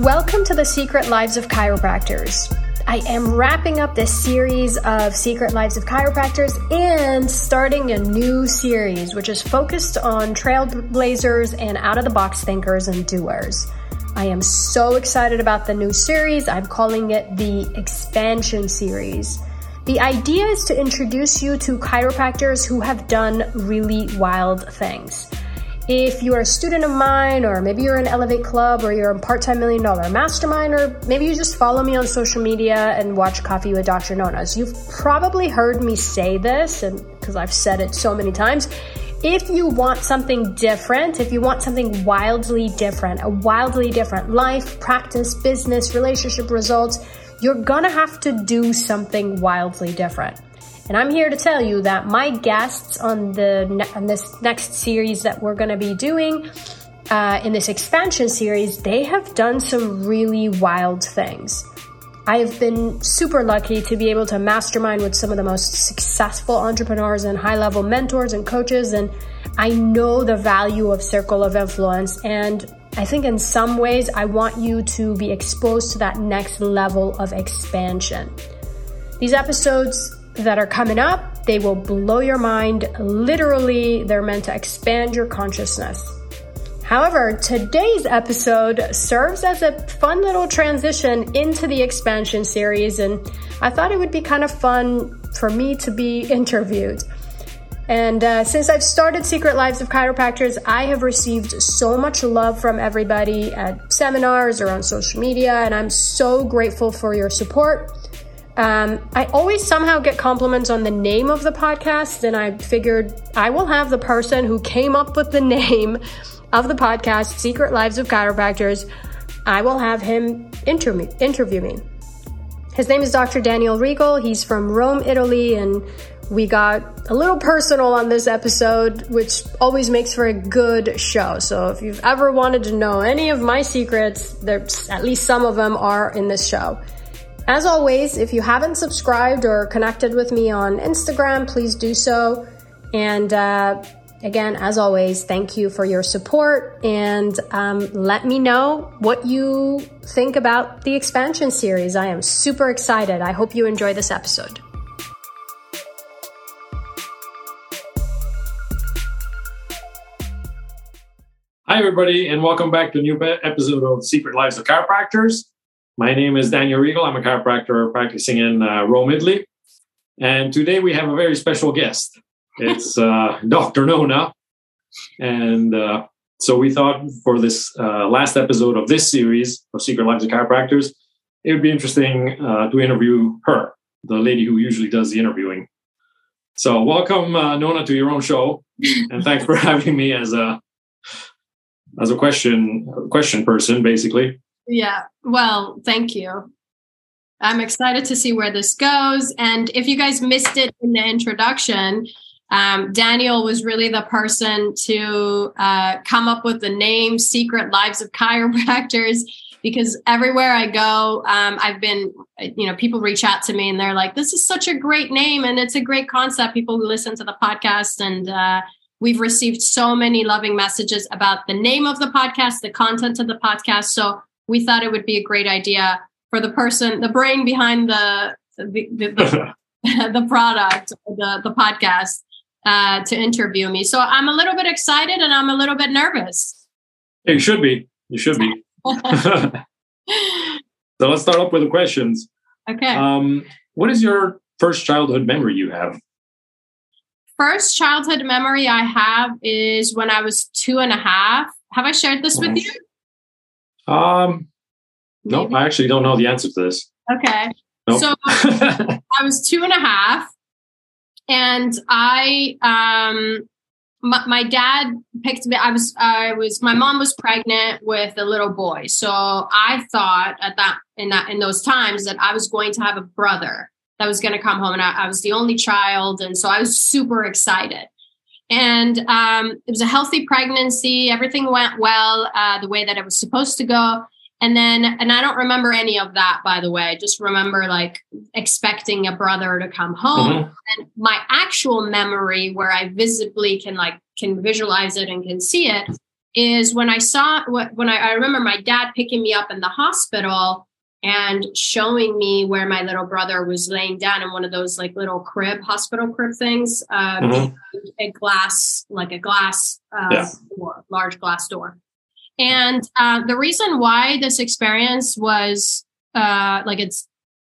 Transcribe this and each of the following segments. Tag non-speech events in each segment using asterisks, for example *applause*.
Welcome to the Secret Lives of Chiropractors. I am wrapping up this series of Secret Lives of Chiropractors and starting a new series, which is focused on trailblazers and out of the box thinkers and doers. I am so excited about the new series. I'm calling it the Expansion Series. The idea is to introduce you to chiropractors who have done really wild things. If you're a student of mine, or maybe you're in Elevate Club, or you're a part time million dollar mastermind, or maybe you just follow me on social media and watch Coffee with Dr. Nonas, you've probably heard me say this, and because I've said it so many times. If you want something different, if you want something wildly different, a wildly different life, practice, business, relationship results, you're gonna have to do something wildly different. And I'm here to tell you that my guests on the on this next series that we're going to be doing uh, in this expansion series, they have done some really wild things. I have been super lucky to be able to mastermind with some of the most successful entrepreneurs and high level mentors and coaches. And I know the value of circle of influence. And I think in some ways, I want you to be exposed to that next level of expansion. These episodes that are coming up. They will blow your mind. Literally, they're meant to expand your consciousness. However, today's episode serves as a fun little transition into the expansion series, and I thought it would be kind of fun for me to be *laughs* interviewed. And uh, since I've started Secret Lives of Chiropractors, I have received so much love from everybody at seminars or on social media, and I'm so grateful for your support. Um, I always somehow get compliments on the name of the podcast, and I figured I will have the person who came up with the *laughs* name of the podcast, Secret Lives of Chiropractors, I will have him inter- interview me. His name is Dr. Daniel Regal. He's from Rome, Italy, and we got a little personal on this episode, which always makes for a good show. So if you've ever wanted to know any of my secrets, there's at least some of them are in this show. As always, if you haven't subscribed or connected with me on Instagram, please do so. And uh, again, as always, thank you for your support and um, let me know what you think about the expansion series. I am super excited. I hope you enjoy this episode. Hi, everybody, and welcome back to a new episode of Secret Lives of Chiropractors. My name is Daniel Regal. I'm a chiropractor practicing in uh, Rome, Italy. And today we have a very special guest. It's uh, *laughs* Dr. Nona. And uh, so we thought for this uh, last episode of this series of Secret Lives of Chiropractors, it would be interesting uh, to interview her, the lady who usually does the interviewing. So welcome, uh, Nona, to your own show. and thanks for *laughs* having me as a as a question question person, basically. Yeah. Well, thank you. I'm excited to see where this goes. And if you guys missed it in the introduction, um, Daniel was really the person to uh, come up with the name Secret Lives of Chiropractors because everywhere I go, um, I've been, you know, people reach out to me and they're like, this is such a great name and it's a great concept. People who listen to the podcast and, uh, We've received so many loving messages about the name of the podcast, the content of the podcast. So we thought it would be a great idea for the person, the brain behind the the, the, *laughs* *laughs* the, product, the the podcast, uh, to interview me. So I'm a little bit excited and I'm a little bit nervous. You should be. You should be. *laughs* so let's start off with the questions. Okay. Um, what is your first childhood memory you have? First childhood memory I have is when I was two and a half. Have I shared this with you? Um, no, I actually don't know the answer to this. Okay. Nope. So *laughs* I was two and a half, and I um my, my, dad picked me. I was I was my mom was pregnant with a little boy, so I thought at that in that in those times that I was going to have a brother that was going to come home, and I, I was the only child, and so I was super excited and um, it was a healthy pregnancy. Everything went well uh, the way that it was supposed to go. And then, and I don't remember any of that, by the way. I just remember like expecting a brother to come home. Mm-hmm. And my actual memory, where I visibly can like can visualize it and can see it, is when I saw when I, I remember my dad picking me up in the hospital and showing me where my little brother was laying down in one of those like little crib hospital crib things um, mm-hmm. a glass like a glass uh, yeah. door large glass door and uh, the reason why this experience was uh, like it's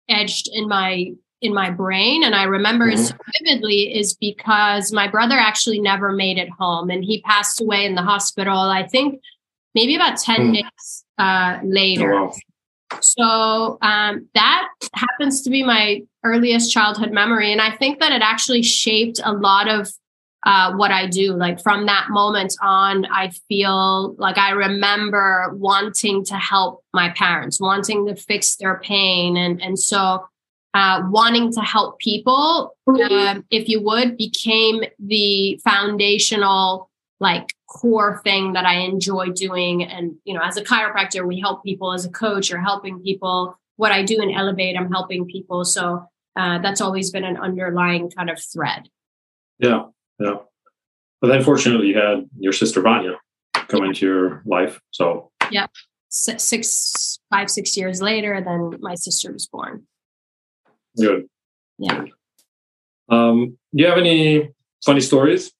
edged in my in my brain and I remember mm-hmm. it so vividly is because my brother actually never made it home and he passed away in the hospital, I think maybe about 10 mm. days uh, later. Oh, wow. So um, that happens to be my earliest childhood memory. And I think that it actually shaped a lot of uh, what I do. Like from that moment on, I feel like I remember wanting to help my parents, wanting to fix their pain. And, and so uh, wanting to help people, um, if you would, became the foundational like core thing that I enjoy doing. And you know, as a chiropractor, we help people. As a coach, you're helping people. What I do in Elevate, I'm helping people. So uh, that's always been an underlying kind of thread. Yeah, yeah. But then, fortunately, you had your sister Vanya come into your life. So yeah, six, five, six years later, then my sister was born. Good. Yeah. Um, do you have any funny stories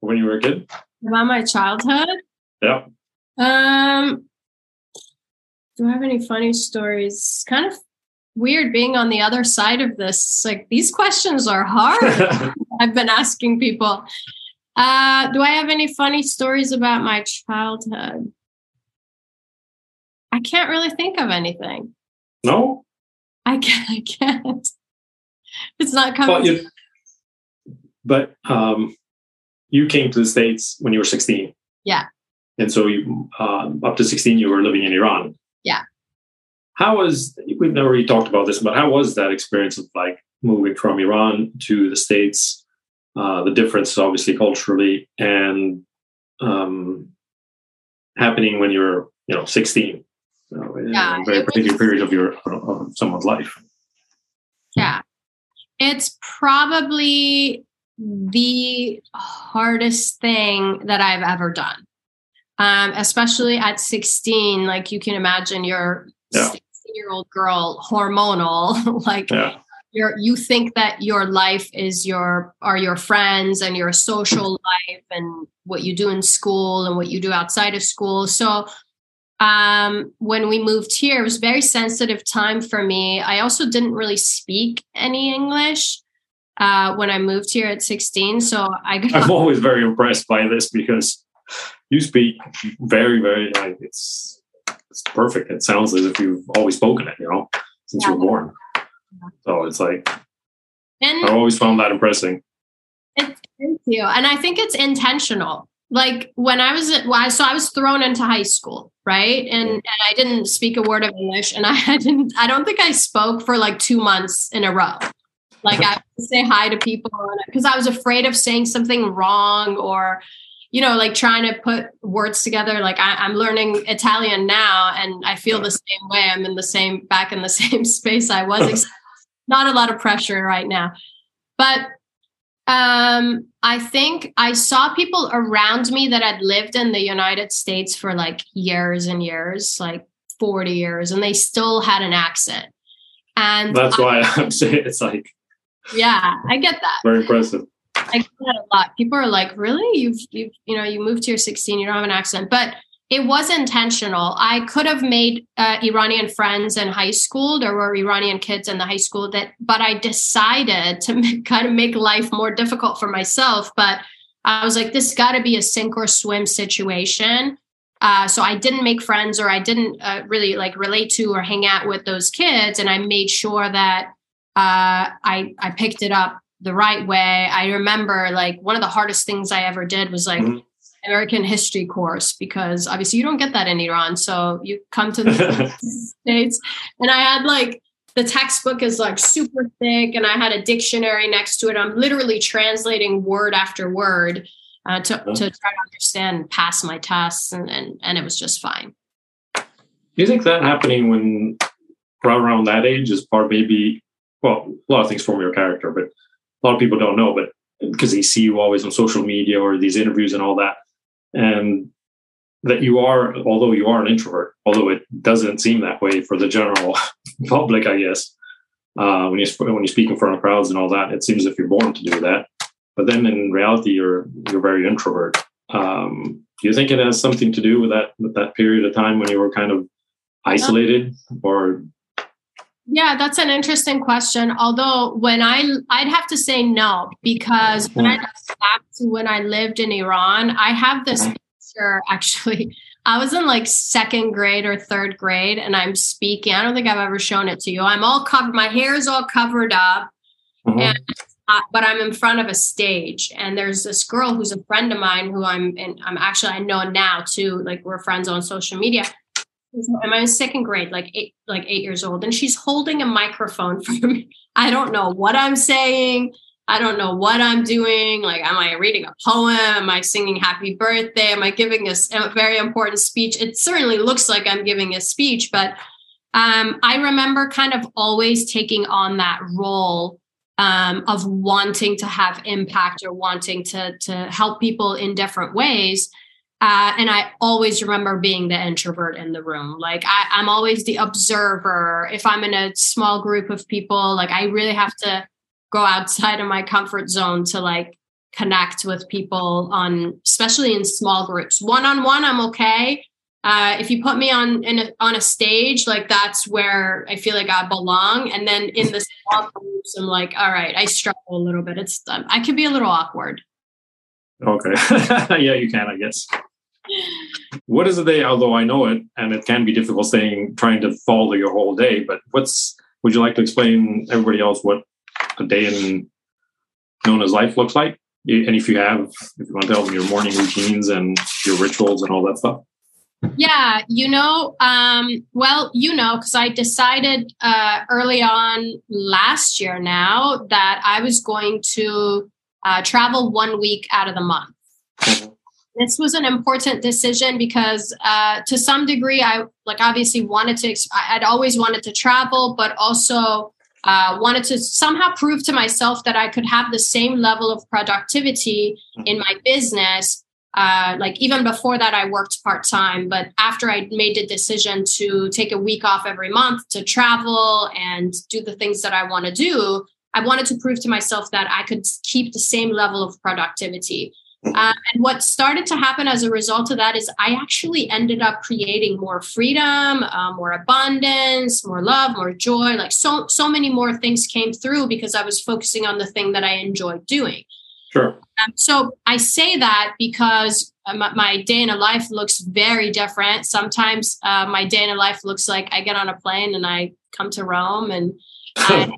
when you were a kid? About my childhood? Yeah. Um, do I have any funny stories? Kind of weird being on the other side of this. Like these questions are hard. *laughs* I've been asking people. Uh, do I have any funny stories about my childhood? I can't really think of anything. No? I can't. I can't. It's not coming. But, you, but um, you came to the states when you were sixteen. Yeah. And so you um, up to sixteen, you were living in Iran. Yeah. How was we've never really talked about this, but how was that experience of like moving from Iran to the states? Uh, the difference, obviously, culturally, and um, happening when you're you know 16 so yeah, a very particular period of your of someone's life. Yeah, it's probably the hardest thing that I've ever done. Um, especially at 16, like you can imagine your yeah. 16 year old girl hormonal, *laughs* like yeah. you're, you think that your life is your, are your friends and your social life and what you do in school and what you do outside of school. So um, when we moved here, it was very sensitive time for me. I also didn't really speak any English uh, when I moved here at 16. So I got- I'm always very impressed by this because you speak very, very like it's it's perfect. It sounds as if you've always spoken it, you know, since yeah. you were born. So it's like and I always found that impressive. thank you, and I think it's intentional like when I was at, so I was thrown into high school, right? And and I didn't speak a word of English, and I *laughs* didn't. I don't think I spoke for like two months in a row. Like I say hi to people because I was afraid of saying something wrong or, you know, like trying to put words together. Like I, am learning Italian now, and I feel the same way. I'm in the same back in the *laughs* same space I was. Not a lot of pressure right now, but um, I think I saw people around me that had lived in the United States for like years and years, like 40 years, and they still had an accent. And that's I, why I'm *laughs* saying it's like, yeah, I get that. Very impressive. I get that a lot. People are like, really? You've, you've, you know, you moved to your 16, you don't have an accent. But it was intentional. I could have made uh, Iranian friends in high school. There were Iranian kids in the high school that, but I decided to make, *laughs* kind of make life more difficult for myself. But I was like, this got to be a sink or swim situation. Uh, so I didn't make friends, or I didn't uh, really like relate to or hang out with those kids, and I made sure that uh, I I picked it up the right way. I remember like one of the hardest things I ever did was like. Mm-hmm American history course because obviously you don't get that in Iran. So you come to the *laughs* States and I had like the textbook is like super thick and I had a dictionary next to it. I'm literally translating word after word uh, to, to try to understand and pass my tests and, and, and it was just fine. Do you think that happening when around that age is part maybe, well, a lot of things form your character, but a lot of people don't know, but because they see you always on social media or these interviews and all that and that you are, although you are an introvert, although it doesn't seem that way for the general *laughs* public, I guess. Uh, when you when you speak in front of crowds and all that, it seems if you're born to do that. But then in reality, you're you're very introvert. Um, do you think it has something to do with that with that period of time when you were kind of isolated, or yeah, that's an interesting question. Although when I I'd have to say no because when I back to when I lived in Iran, I have this picture actually. I was in like second grade or third grade and I'm speaking. I don't think I've ever shown it to you. I'm all covered, my hair is all covered up. Mm-hmm. And uh, but I'm in front of a stage and there's this girl who's a friend of mine who I'm and I'm actually I know now too like we're friends on social media am I in second grade, like eight, like eight years old, and she's holding a microphone *laughs* for me. I don't know what I'm saying. I don't know what I'm doing. Like, am I reading a poem? Am I singing happy birthday? Am I giving a, a very important speech? It certainly looks like I'm giving a speech, but um, I remember kind of always taking on that role um, of wanting to have impact or wanting to to help people in different ways. Uh, and I always remember being the introvert in the room. Like I, I'm always the observer. If I'm in a small group of people, like I really have to go outside of my comfort zone to like connect with people on, especially in small groups. One on one, I'm okay. Uh, if you put me on a, on a stage, like that's where I feel like I belong. And then in the small groups, I'm like, all right, I struggle a little bit. It's um, I can be a little awkward. Okay, *laughs* yeah, you can, I guess what is a day? Although I know it, and it can be difficult saying trying to follow your whole day. But what's would you like to explain everybody else what a day in Nona's life looks like? And if you have, if you want to tell them your morning routines and your rituals and all that stuff. Yeah, you know, um, well, you know, because I decided uh, early on last year now that I was going to uh, travel one week out of the month. This was an important decision because uh, to some degree i like obviously wanted to i'd always wanted to travel but also uh, wanted to somehow prove to myself that i could have the same level of productivity in my business uh, like even before that i worked part-time but after i made the decision to take a week off every month to travel and do the things that i want to do i wanted to prove to myself that i could keep the same level of productivity uh, and what started to happen as a result of that is I actually ended up creating more freedom, uh, more abundance, more love, more joy. Like so, so many more things came through because I was focusing on the thing that I enjoyed doing. Sure. Um, so I say that because uh, my, my, day in a life looks very different. Sometimes uh, my day in a life looks like I get on a plane and I come to Rome and *laughs* I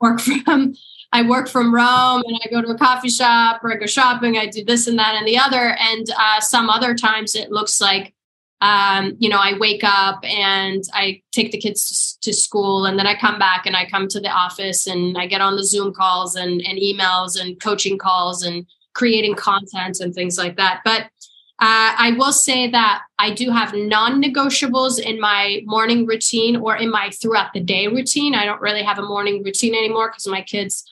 work from I work from Rome and I go to a coffee shop or I go shopping. I do this and that and the other. And uh, some other times it looks like, um, you know, I wake up and I take the kids to, school and then I come back and I come to the office and I get on the Zoom calls and, and emails and coaching calls and creating content and things like that. But uh, I will say that I do have non negotiables in my morning routine or in my throughout the day routine. I don't really have a morning routine anymore because my kids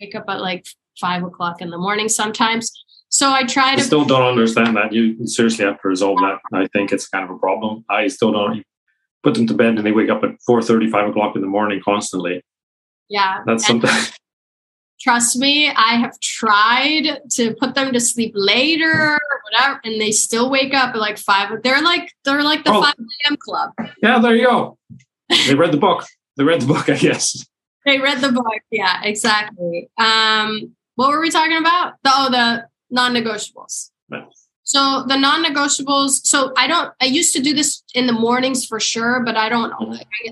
wake up at like five o'clock in the morning sometimes. So I try to. I still don't understand that. You seriously have to resolve that. I think it's kind of a problem. I still don't put them to bed and they wake up at 4 5 o'clock in the morning constantly. Yeah. That's something. *laughs* Trust me, I have tried to put them to sleep later or whatever, and they still wake up at like five. They're like they're like the oh. five a.m. club. Yeah, there you go. They read the book. They read the book, I guess they read the book. Yeah, exactly. Um, what were we talking about? The, oh, the non-negotiables. So the non-negotiables. So I don't. I used to do this in the mornings for sure, but I don't.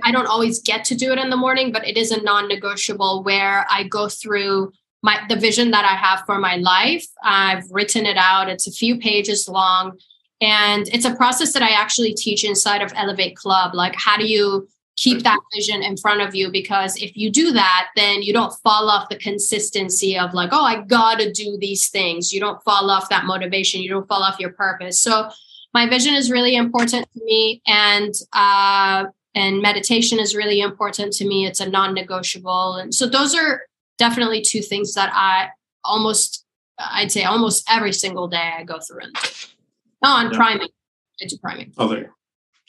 I don't always get to do it in the morning. But it is a non-negotiable where I go through my the vision that I have for my life. I've written it out. It's a few pages long, and it's a process that I actually teach inside of Elevate Club. Like, how do you keep that vision in front of you because if you do that then you don't fall off the consistency of like oh i gotta do these things you don't fall off that motivation you don't fall off your purpose so my vision is really important to me and uh and meditation is really important to me it's a non-negotiable and so those are definitely two things that i almost i'd say almost every single day i go through and on yeah. priming I do priming. Oh, there.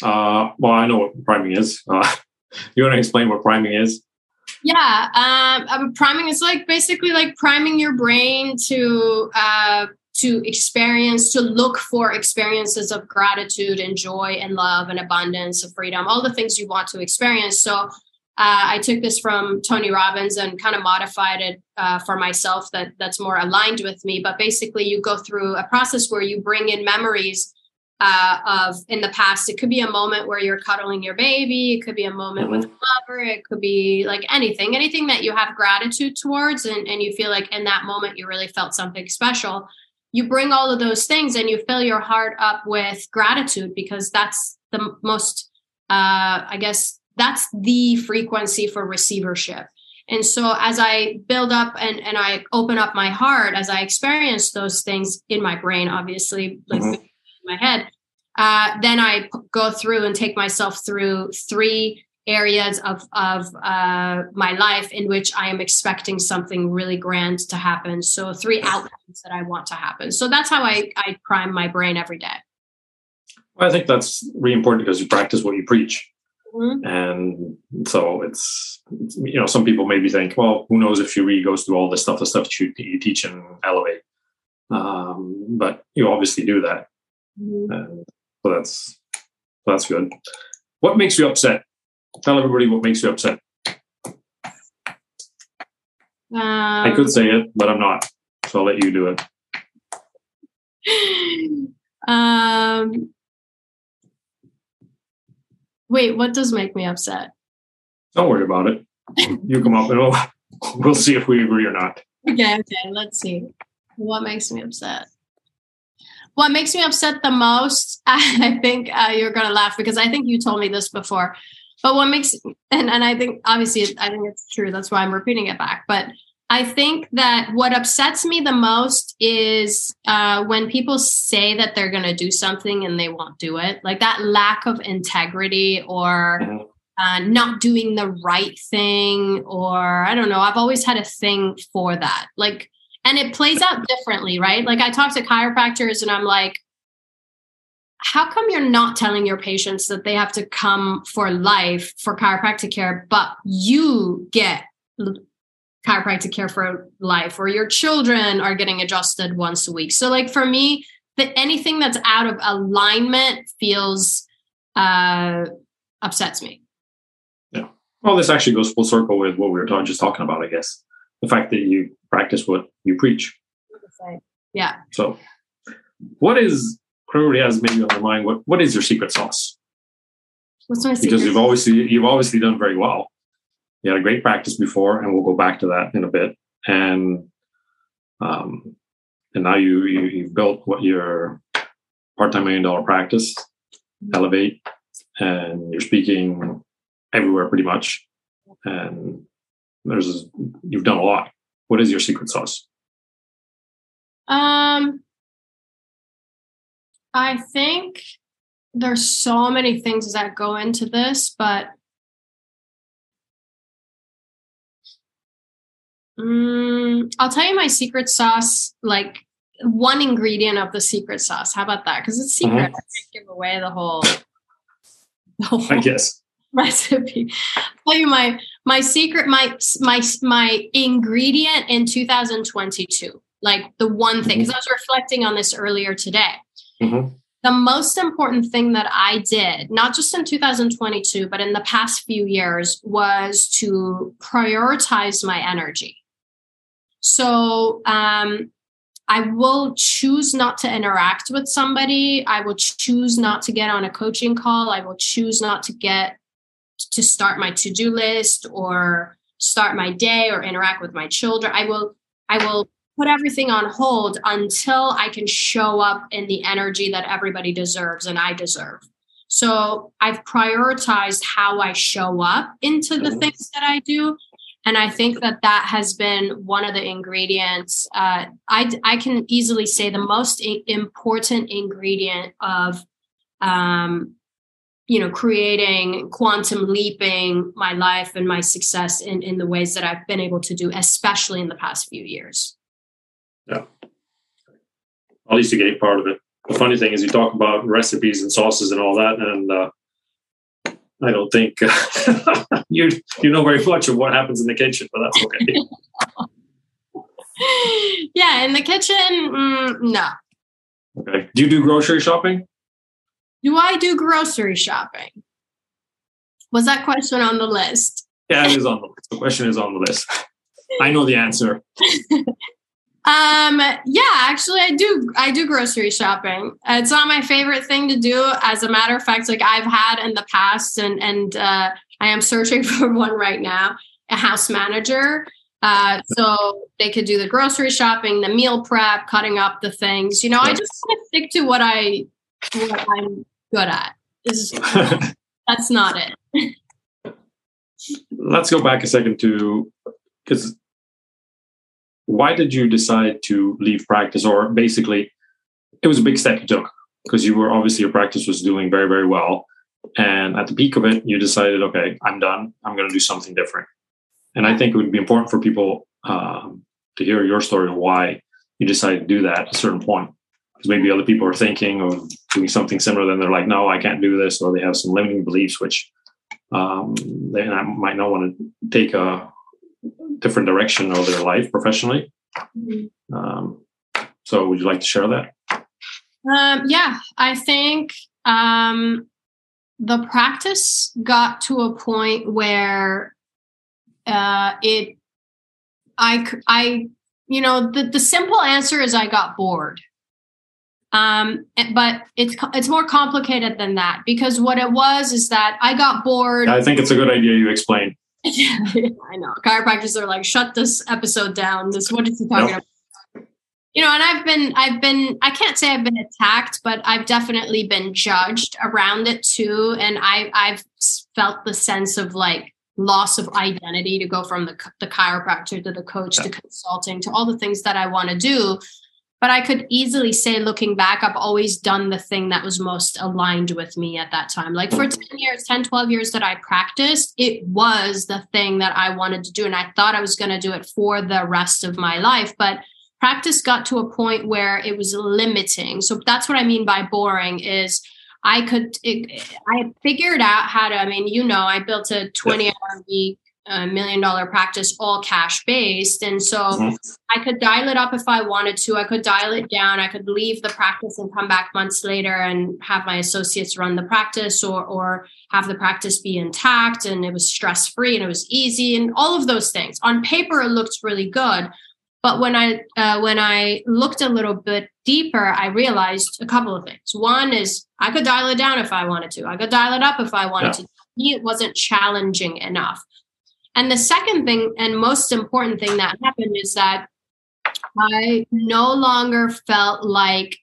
Uh, well, I know what priming is. Uh, you want to explain what priming is? Yeah, um, um, priming is like basically like priming your brain to uh, to experience, to look for experiences of gratitude and joy and love and abundance and freedom, all the things you want to experience. So uh, I took this from Tony Robbins and kind of modified it uh, for myself that that's more aligned with me. But basically, you go through a process where you bring in memories uh, of in the past. It could be a moment where you're cuddling your baby. It could be a moment mm-hmm. with a lover. It could be like anything, anything that you have gratitude towards, and, and you feel like in that moment you really felt something special. You bring all of those things and you fill your heart up with gratitude because that's the most, uh, I guess, that's the frequency for receivership. And so as I build up and, and I open up my heart, as I experience those things in my brain, obviously, like mm-hmm my head. Uh, then I go through and take myself through three areas of of uh, my life in which I am expecting something really grand to happen. So three outcomes that I want to happen. So that's how I I prime my brain every day. Well, I think that's really important because you practice what you preach. Mm-hmm. And so it's, you know, some people maybe think, well, who knows if she really goes through all this stuff, the stuff that you, you teach and elevate. Um, but you obviously do that. Mm-hmm. so that's that's good. What makes you upset? Tell everybody what makes you upset. Um, I could say it, but I'm not. So I'll let you do it. *laughs* Um, wait, what does make me upset? Don't worry about it. You come up and we'll, *laughs* we'll see if we agree or not. Okay, okay, let's see. What makes me upset? What makes me upset the most, *laughs* and I think uh, you're going to laugh because I think you told me this before. But what makes and and I think obviously I think it's true. That's why I'm repeating it back. But I think that what upsets me the most is uh, when people say that they're going to do something and they won't do it. Like that lack of integrity or uh, not doing the right thing, or I don't know. I've always had a thing for that. Like and it plays out differently, right? Like I talk to chiropractors and I'm like, how come you're not telling your patients that they have to come for life for chiropractic care, but you get chiropractic care for life, or your children are getting adjusted once a week? So, like for me, that anything that's out of alignment feels uh, upsets me. Yeah. Well, this actually goes full circle with what we were just talking about, I guess. The fact that you practice what you preach. Yeah. So, what is everybody has maybe on their mind? What what is your secret sauce? What's my secret? Because you've obviously you've obviously done very well. You had a great practice before, and we'll go back to that in a bit. And um, and now you, you you've built what your part-time million dollar practice, mm-hmm. elevate, and you're speaking everywhere pretty much. And there's you've done a lot. What is your secret sauce? Um, I think there's so many things that go into this, but um, I'll tell you my secret sauce, like one ingredient of the secret sauce. How about that? Because it's secret. Mm-hmm. I give away the whole, the whole. I guess *laughs* recipe. I'll tell you my my secret, my my my ingredient in 2022. Like the one thing, because I was reflecting on this earlier today. Mm-hmm. The most important thing that I did, not just in 2022, but in the past few years, was to prioritize my energy. So um, I will choose not to interact with somebody. I will choose not to get on a coaching call. I will choose not to get to start my to-do list or start my day or interact with my children. I will i will put everything on hold until i can show up in the energy that everybody deserves and i deserve. So i've prioritized how i show up into the things that i do and i think that that has been one of the ingredients uh, I, I can easily say the most important ingredient of um, you know creating quantum leaping my life and my success in in the ways that i've been able to do especially in the past few years yeah at least you gave part of it the funny thing is, you talk about recipes and sauces and all that, and uh, I don't think *laughs* you you know very much of what happens in the kitchen, but that's okay. *laughs* yeah, in the kitchen, mm, no. Okay. Do you do grocery shopping? Do I do grocery shopping? Was that question on the list? Yeah, it is on the list. The question is on the list. I know the answer. *laughs* um, yeah, actually, I do. I do grocery shopping. It's not my favorite thing to do. As a matter of fact, like I've had in the past, and and uh, I am searching *laughs* for one right now. A house manager uh, so they could do the grocery shopping, the meal prep, cutting up the things. You know, I just stick to what I what I'm good at. Is *laughs* that's not it. Let's go back a second to because why did you decide to leave practice, or basically, it was a big step you took because you were obviously your practice was doing very very well, and at the peak of it, you decided, okay, I'm done. I'm going to do something different. And I think it would be important for people um, to hear your story and why you decided to do that at a certain point. Because maybe other people are thinking of doing something similar, then they're like, no, I can't do this, or they have some limiting beliefs, which um, they might not want to take a different direction of their life professionally. Mm-hmm. Um, so, would you like to share that? Um, yeah, I think um, the practice got to a point where uh, it i i you know the, the simple answer is i got bored um, but it's it's more complicated than that because what it was is that I got bored. I think it's a good idea you explain. *laughs* I know chiropractors are like, shut this episode down. This what is he talking nope. about? You know, and I've been I've been I can't say I've been attacked, but I've definitely been judged around it too, and I I've felt the sense of like loss of identity to go from the, the chiropractor to the coach yeah. to consulting to all the things that I want to do. But I could easily say, looking back, I've always done the thing that was most aligned with me at that time. Like for mm-hmm. 10 years, 10, 12 years that I practiced, it was the thing that I wanted to do. And I thought I was going to do it for the rest of my life. But practice got to a point where it was limiting. So that's what I mean by boring is I could, it, I figured out how to, I mean, you know, I built a 20 hour week, a million dollar practice, all cash based. And so mm-hmm. I could dial it up if I wanted to. I could dial it down. I could leave the practice and come back months later and have my associates run the practice or, or have the practice be intact. And it was stress free and it was easy and all of those things. On paper, it looked really good. But when I uh, when I looked a little bit deeper, I realized a couple of things. One is I could dial it down if I wanted to. I could dial it up if I wanted yeah. to. It wasn't challenging enough. And the second thing and most important thing that happened is that I no longer felt like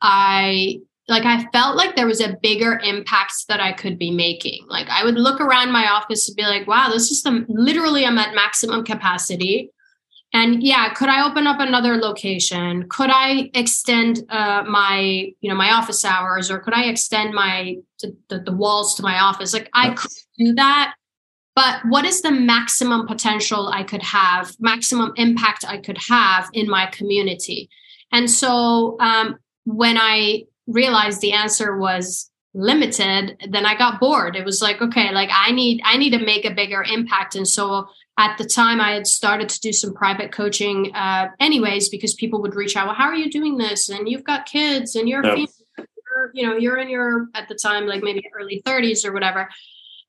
I like I felt like there was a bigger impact that I could be making. Like I would look around my office and be like, wow, this is the literally I'm at maximum capacity. And yeah, could I open up another location? Could I extend uh, my, you know, my office hours, or could I extend my the, the walls to my office? Like I could do that, but what is the maximum potential I could have, maximum impact I could have in my community? And so um, when I realized the answer was limited then i got bored. It was like okay like i need i need to make a bigger impact. And so at the time i had started to do some private coaching uh, anyways because people would reach out well how are you doing this? And you've got kids and you're, you're you know you're in your at the time like maybe early 30s or whatever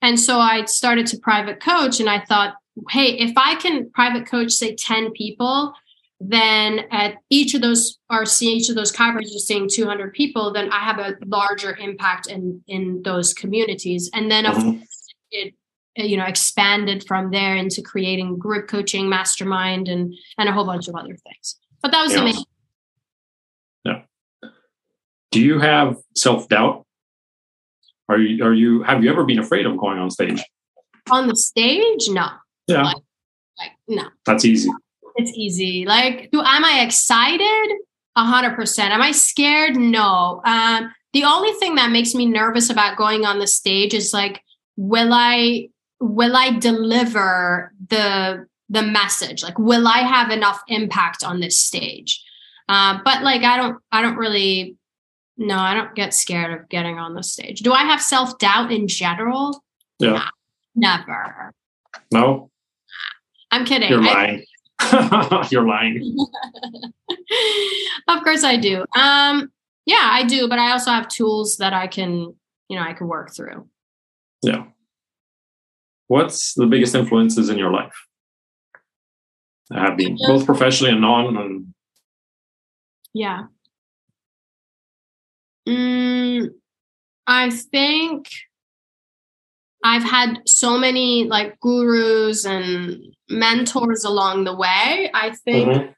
and so i started to private coach and i thought hey if i can private coach say 10 people then at each of those are seeing each of those chiropractors seeing 200 people then i have a larger impact in in those communities. And then mm-hmm. of course it you know expanded from there into creating group coaching mastermind and and a whole bunch of other things. But that was yes. the main yeah. Do you have self-doubt are you are you have you ever been afraid of going on stage? On the stage? No. Yeah. Like, like no. That's easy. It's easy. Like do am i excited? A hundred percent. Am i scared? No. Um the only thing that makes me nervous about going on the stage is like will i will I deliver the the message? Like, will I have enough impact on this stage? Uh, but like, I don't, I don't really, no, I don't get scared of getting on the stage. Do I have self doubt in general? Yeah. Never. No, I'm kidding. you're I- lying. *laughs* you're lying. *laughs* of course I do. Um, yeah, I do, but I also have tools that I can, you know, I can work through. Yeah. What's the biggest influences in your life? I have been both professionally and non. And Yeah. Mm, I think I've had so many like gurus and mentors along the way. I think Mhm.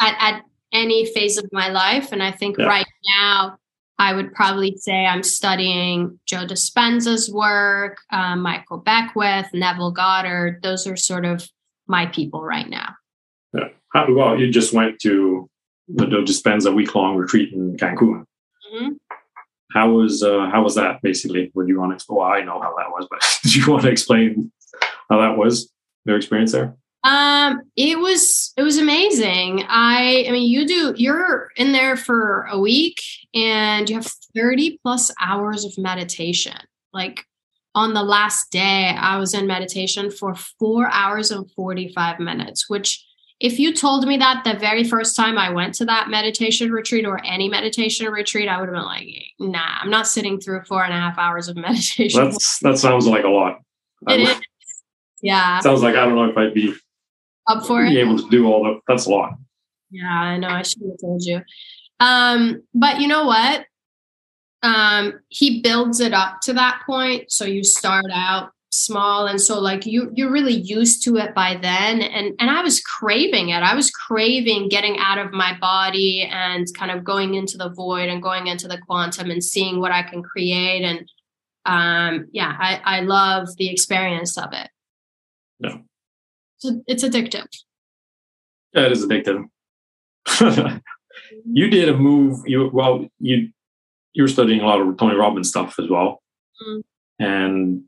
at, at any phase of my life. And I think Yeah. right now, I would probably say I'm studying Joe Dispenza's work, um, Michael Beckwith, Neville Goddard. Those are sort of my people right now. Yeah. How, well, you just went to the Joe Dispenza week long retreat in Cancun. Mhm. How was uh, how was that basically? Would you want to explain? Well, I know how that was, but *laughs* did you want to explain how that was your experience there? Um, it was it was amazing. I I mean, you do you're in there for a week and you have 30 plus hours of meditation. Like on the last day, I was in meditation for four hours and 45 minutes, which if you told me that the very first time I went to that meditation retreat or any meditation retreat, I would have been like, nah, I'm not sitting through four and a half hours of *laughs* meditation. That's that sounds like a lot. It is. Yeah. Sounds like I don't know if I'd be, Up for it. be able to do all the. That's a lot. Yeah, I know. I should have told you. Um, but you know what? Um, he builds it up to that point. So you start out small and so like you you're really used to it by then and and I was craving it. I was craving getting out of my body and kind of going into the void and going into the quantum and seeing what I can create and um yeah, I I love the experience of it. Yeah. So it's addictive. Yeah, it is addictive. *laughs* you did a move. You well, you you were studying a lot of Tony Robbins stuff as well. Mm. And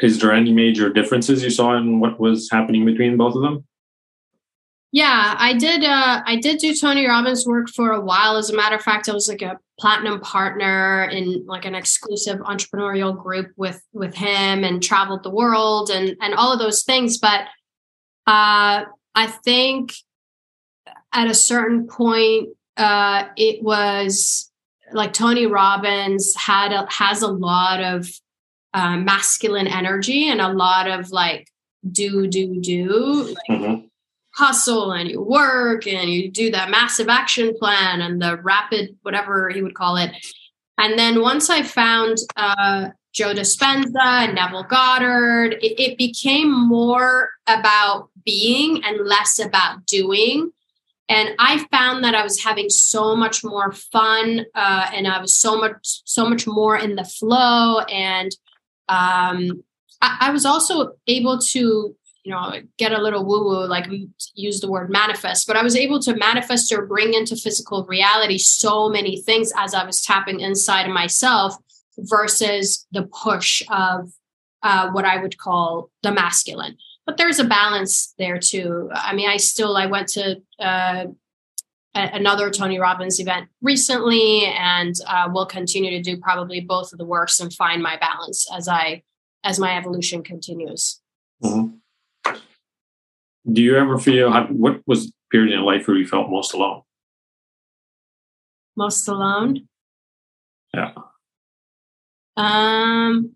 is there any major differences you saw in what was happening between both of them? Yeah, I did. Uh, I did do Tony Robbins work for a while. As a matter of fact, I was like a platinum partner in like an exclusive entrepreneurial group with with him, and traveled the world and and all of those things. But uh, I think at a certain point, uh, it was like Tony Robbins had a, has a lot of uh, masculine energy and a lot of like do do do like Mhm. hustle and you work and you do that massive action plan and the rapid whatever he would call it and then once i found uh, joe dispenza and neville goddard it, it became more about being and less about doing and i found that i was having so much more fun uh, and i was so much so much more in the flow and um, I, I was also able to you know get a little woo woo like use the word manifest but i was able to manifest or bring into physical reality so many things as i was tapping inside of myself versus the push of uh, what i would call the masculine. But there's a balance there too. I mean i still i went to uh, another tony robbins event recently and uh, will continue to do probably both of the works and find my balance as i as my evolution continues Mhm. Do you ever feel what was the period in life where you felt most alone? most alone Yeah. um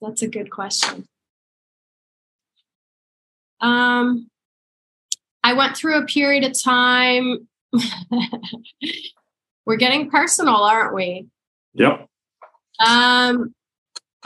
that's a good question um i went through a period of time *laughs* we're getting personal aren't we Yep. Um,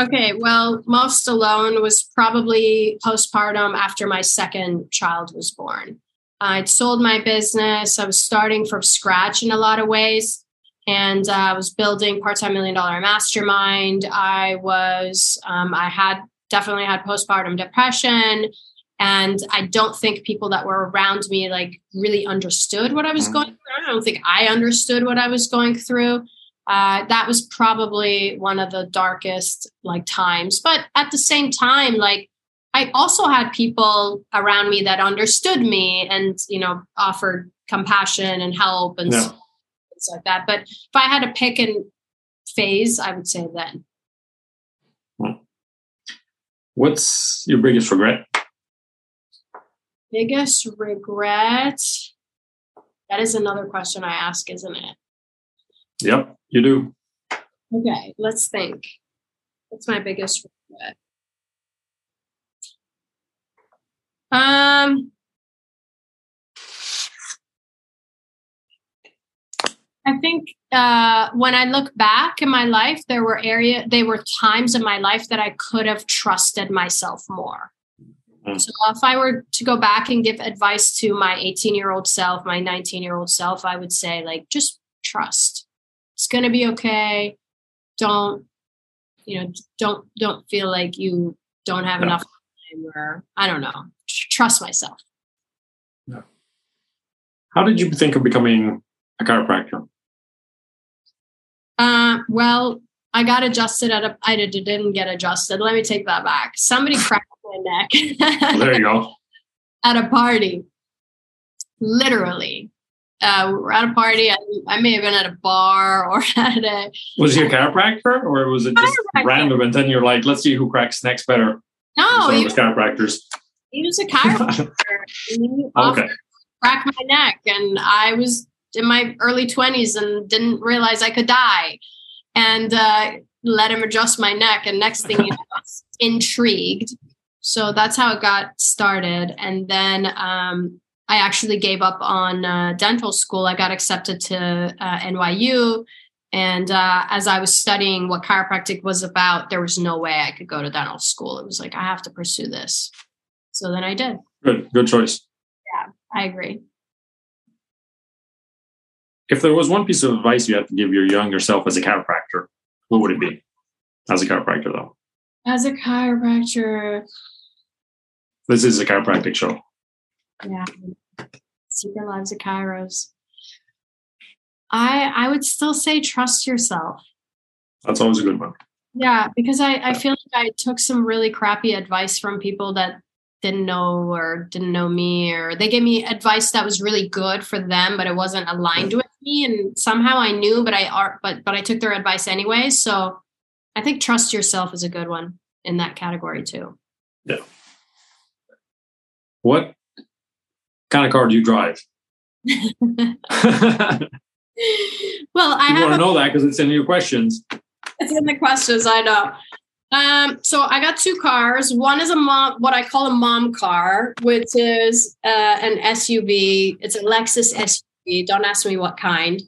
okay, well, most alone was probably postpartum after my second child was born. I'd sold my business. I was starting from scratch in a lot of ways. And uh, I was building part-time million dollar mastermind. I was, um, I had definitely had postpartum depression. And I don't think people that were around me like really understood what I was Mhm. going through. I don't think I understood what I was going through uh, that was probably one of the darkest like times but at the same time like I also had people around me that understood me and you know offered compassion and help and Yeah. things like that. But if I had to pick a phase, I would say then. What's your biggest regret? Biggest regret. That is another question I ask, isn't it? Yep, you do. Okay, let's think. What's my biggest regret? Um, I think uh, when I look back in my life, there were area, there were times in my life that I could have trusted myself more. Mm. So if I were to go back and give advice to my 18 year old self, my 19 year old self, I would say like just trust. It's gonna be okay. Don't you know? Don't don't feel like you don't have Yeah. enough time, or I don't know. Trust myself. How did you think of becoming a chiropractor? Uh, well, I got adjusted at a. I didn't get adjusted. Let me take that back. Somebody *laughs* cracked my neck There you go. *laughs* at a party. Literally, uh, we were at a party. I, I may have been at a bar or *laughs* at a. Was he a chiropractor or was it just random? And then you're like, let's see who cracks necks better. No, so he, was chiropractors. he was a chiropractor. *laughs* he okay. crack my neck and i was in my early 20s and didn't realize i could die and uh, let him adjust my neck and next thing you know intrigued so that's how it got started and then um, i actually gave up on uh, dental school i got accepted to uh, nyu and uh, as i was studying what chiropractic was about there was no way i could go to dental school it was like i have to pursue this so then i did Good. Good choice. Yeah, I agree If there was one piece of advice you had to give your younger self as a chiropractor, what would it be? As a chiropractor, though. As a chiropractor, This is a chiropractic show. yeah, Secret Lives of Chiros. I I would still say trust yourself. That's always a good one. Yeah, because I I feel like I took some really crappy advice from people that didn't know or didn't know me or they gave me advice that was really good for them but it wasn't aligned with me and somehow I knew but I are but but I took their advice anyway so I think trust yourself is a good one in that category too. What kind of car do you drive? *laughs* *laughs* well, I want to know that because it's in your questions. It's in the questions, I know. Um, so I got two cars. One is a mom, what I call a mom car, which is uh, an SUV. It's a Lexus SUV. Don't ask me what kind.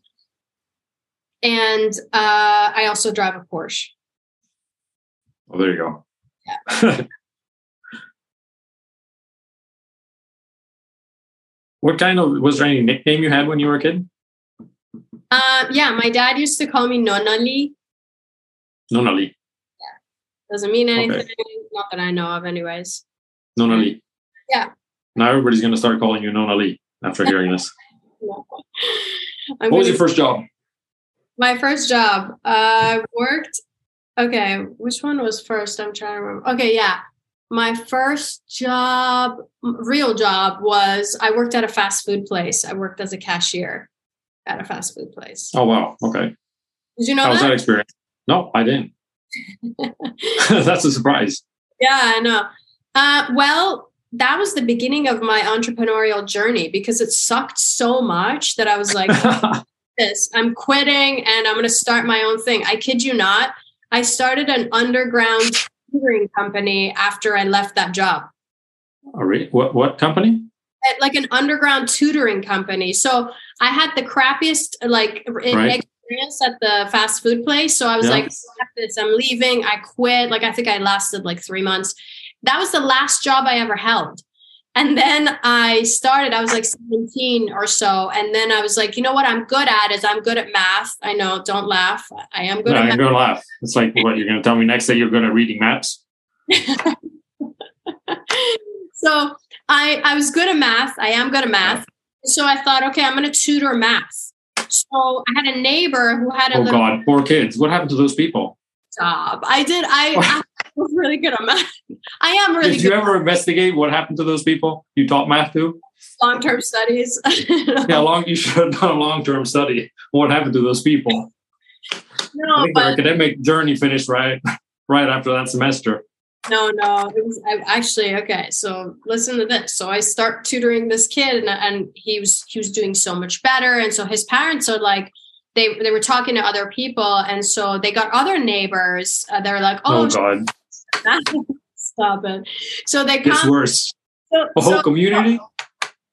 And uh, I also drive a Porsche. Oh, there you go. *laughs* what kind of was there any nickname you had when you were a kid? Uh, yeah, my dad used to call me Nonali. Nonali. Doesn't mean Okay. anything, not that I know of, anyways. Nonali. Yeah. Now everybody's going to start calling you Nonali after hearing this. *laughs* What was your first job? My first job. Uh, I worked. Okay, which one was first? I'm trying to remember. Okay, yeah. My first job, real job, was I worked at a fast food place. I worked as a cashier at a fast food place. Oh wow. Okay. Did you know How was that? that experience? No, I didn't. *laughs* *laughs* That's a surprise. Yeah, I know. Uh, well, that was the beginning of my entrepreneurial journey because it sucked so much that I was like, *laughs* this. I'm quitting and I'm going to start my own thing. I kid you not. I started an underground tutoring company after I left that job. Oh, really? What what company? Like an underground tutoring company. So I had the crappiest like Right. experience at the fast food place. So I was Yeah. like, this, I'm leaving. I quit. Like I think I lasted like three months. That was the last job I ever held. And then I started, I was like 17 or so. And then I was like, you know what I'm good at is I'm good at math. I know, don't laugh. I am good No, at I'm math. to laugh. It's like what you're going to tell me next that you're good at reading maps. *laughs* so I, I was good at math. I am good at math. So I thought, okay, I'm going to tutor math. So I had a neighbor who had a Oh little God, poor kids. What happened to those people? job. I did. I *laughs* was really good at math. I am really good. Did you good ever investigate what happened to those people you taught math to? long term studies. *laughs* Yeah, long. You should *laughs* have done a long term study. What happened to those people? I no, think their but academic journey finished right, *laughs* right after that semester. no, no. It was I, actually okay. So listen to this. So I start tutoring this kid, and, and he was he was doing so much better. And so his parents are like, they they were talking to other people, and so they got other neighbors. Uh, they're like, Oh, oh, God, *laughs* stop it. So they come. worse. So, A whole so- community.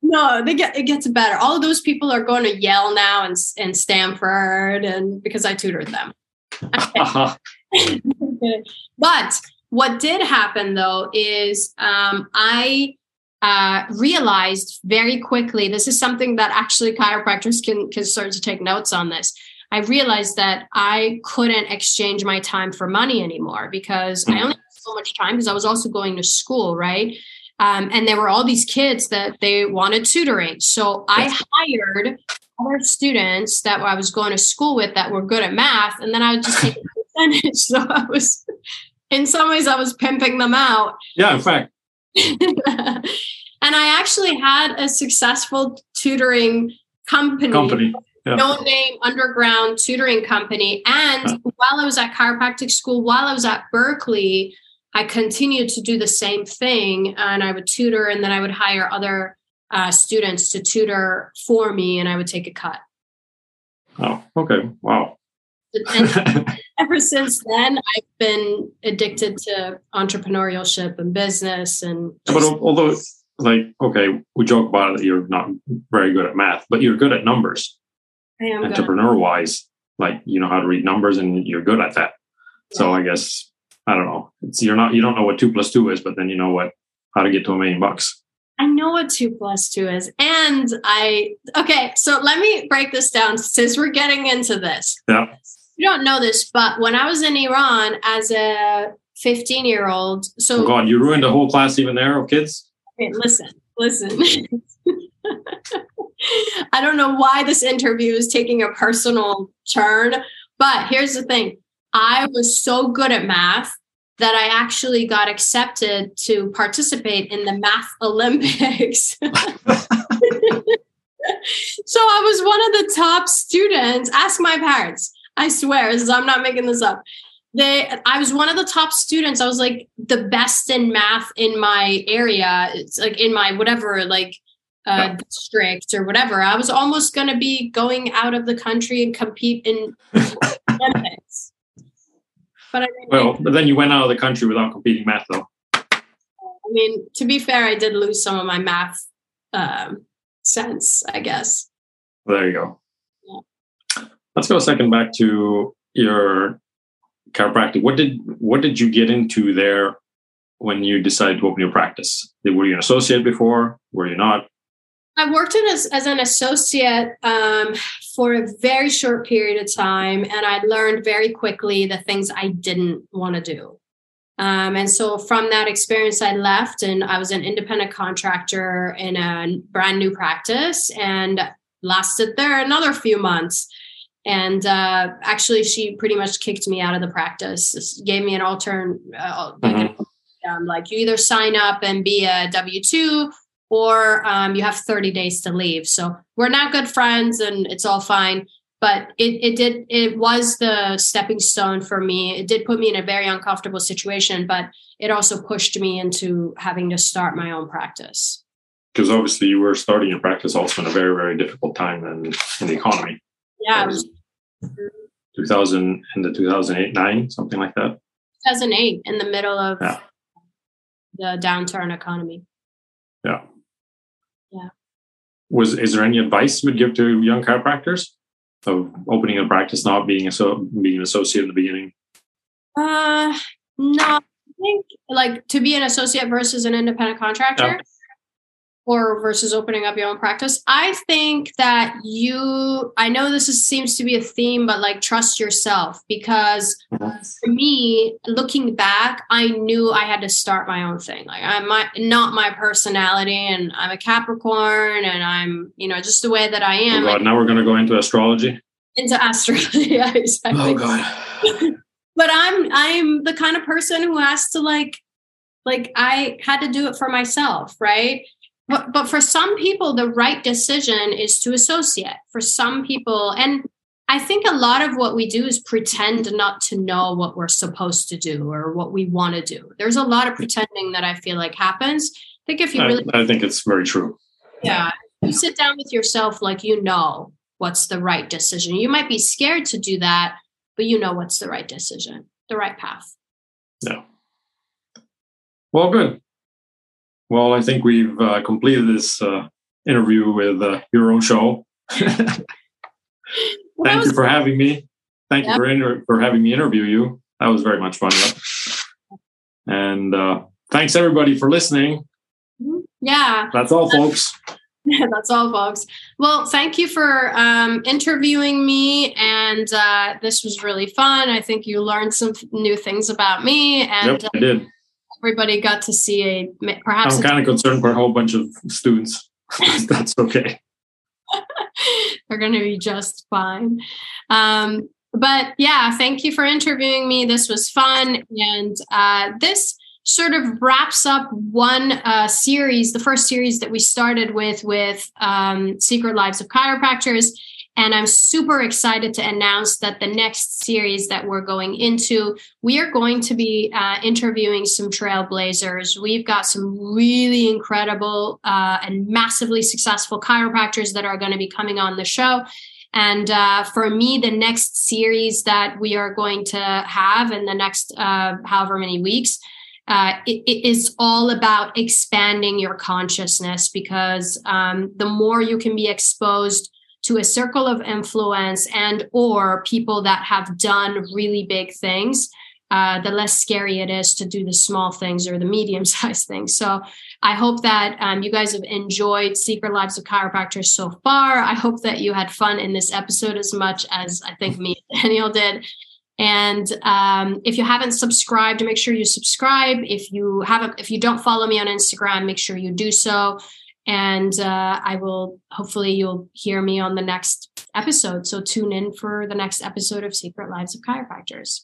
No, they get it gets better. All of those people are going to Yale now and and Stanford, and because I tutored them. *laughs* *laughs* but what did happen though is um, I uh, realized very quickly. This is something that actually chiropractors can can start to take notes on. This I realized that I couldn't exchange my time for money anymore because I only had so much time because I was also going to school, right? Um, and there were all these kids that they wanted tutoring. So I hired other students that I was going to school with that were good at math, and then I would just take a percentage. *laughs* So I was, in some ways, I was pimping them out. yeah, in fact, *laughs* and I actually had a successful tutoring company, company. Yeah. no name underground tutoring company. And while I was at chiropractic school, while I was at Berkeley, I continued to do the same thing. And I would tutor, and then I would hire other uh, students to tutor for me, and I would take a cut. Oh, okay. Wow. And *laughs* ever since then, I've been addicted to entrepreneurship and business. And but although, like, okay, we joke about it that you're not very good at math, but you're good at numbers. I am. Entrepreneur wise, like you know how to read numbers and you're good at that. So I guess I don't know. It's you're not you don't know what two plus two is, but then you know what how to get to a million bucks. I know what two plus two is. And I, okay, so let me break this down since we're getting into this. Yeah. You don't know this, but when I was in Iran as a 15 year old, so Oh God, you ruined the whole class even there of kids. Okay, listen, listen. *laughs* I don't know why this interview is taking a personal turn, but here's the thing I was so good at math that I actually got accepted to participate in the Math *laughs* Olympics. *laughs* so I was one of the top students. Ask my parents. I swear, is- I'm not making this up. They, I was one of the top students. I was like the best in math in my area. It's like in my whatever, like uh, district or whatever. I was almost going to be going out of the country and compete in *laughs* Olympics. But I didn't. Well, but then you went out of the country without competing math, though. I mean, to be fair, I did lose some of my math um, sense, I guess. There you go. Yeah. Let's go a second back to your chiropractic. What did what did you get into there when you decided to open your practice? Were you an associate before? Were you not? I worked in as, as an associate um, for a very short period of time, and I learned very quickly the things I didn't want to do. Um, and so from that experience, I left and I was an independent contractor in a brand new practice and lasted there another few months. And uh, actually, she pretty much kicked me out of the practice. This gave me an altern, uh, like, an- um, like you either sign up and be a W two, or um, you have 30 days to leave. So we're not good friends, and it's all fine. But it, it did it was the stepping stone for me. It did put me in a very uncomfortable situation, but it also pushed me into having to start my own practice. Because obviously you were starting your practice also in a very very difficult time in, in the economy. Yeah, was was 2000 in the 2008 nine something like that. 2008 in the middle of Yeah. the downturn economy. Yeah. Was is there any advice you would give to young chiropractors of opening a practice, not being a so being an associate in the beginning? Uh, no, I think like to be an associate versus an independent contractor. Yeah. Or versus opening up your own practice. I think that you, I know this is, seems to be a theme, but like trust yourself because for me, looking back, I knew I had to start my own thing. Like I'm my, not my personality, and I'm a Capricorn, and I'm you know just the way that I Oh am. God! Now we're going to go into astrology. into astrology. *laughs* yeah, exactly. Oh, God! *laughs* but I'm I'm the kind of person who has to like like I had to do it for myself, right? But but for some people the right decision is to associate. For some people and I think a lot of what we do is pretend not to know what we're supposed to do or what we want to do. There's a lot of pretending that I feel like happens. I think if you really I, I think it's very true. Yeah. You sit down with yourself like you know what's the right decision. You might be scared to do that, but you know what's the right decision, the right path. Yeah. Well, good. Well, I think we've uh, completed this uh, interview with uh, your own show. *laughs* Thank you for having me. Thank you for inter- for having me interview you. That was very much fun. And uh, thanks everybody for listening. Yeah. That's all, folks. *laughs* That's all, folks. Well, thank you for um, interviewing me, and uh, this was really fun. I think you learned some new things about me, and Yep, I did. Everybody got to see a perhaps I'm kind of concerned for a whole bunch of students. *laughs* *laughs* That's okay. *laughs* they're going to be just fine. Um, but yeah, thank you for interviewing me. This was fun, and uh, this sort of wraps up one uh, series, the first series that we started with with um, Secret Lives of Chiropractors. And I'm super excited to announce that the next series that we're going into, we are going to be uh, interviewing some trailblazers. We've got some really incredible uh, and massively successful chiropractors that are going to be coming on the show. And uh, for me, the next series that we are going to have in the next uh, however many weeks uh, it, it is all about expanding your consciousness because um, the more you can be exposed to a circle of influence and or people that have done really big things uh, the less scary it is to do the small things or the medium *laughs* sized things so i hope that um, you guys have enjoyed secret lives of chiropractors so far i hope that you had fun in this episode as much as i think me and *laughs* daniel did and um, if you haven't subscribed, make sure you subscribe. If you haven't, if you don't follow me on Instagram, make sure you do so. And uh, I will hopefully you'll hear me on the next episode. So tune in for the next episode of Secret Lives of Chiropractors.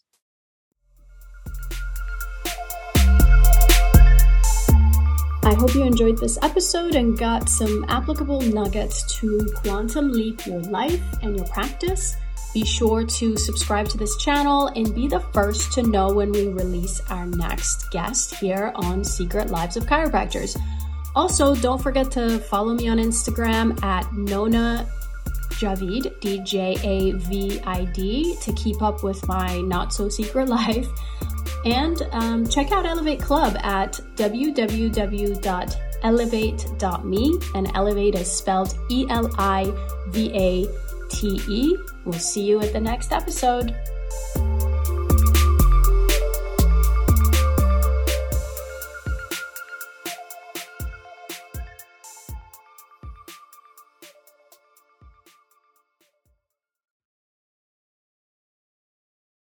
I hope you enjoyed this episode and got some applicable nuggets to quantum leap your life and your practice. Be sure to subscribe to this channel and be the first to know when we release our next guest here on Secret Lives of Chiropractors. Also, don't forget to follow me on Instagram at Nona Djavid, D J A V I D, to keep up with my not so secret *laughs* life. And um, check out Elivate Club at www.elivate.me. And Elivate is spelled E L I V A T E. We'll see you at the next episode.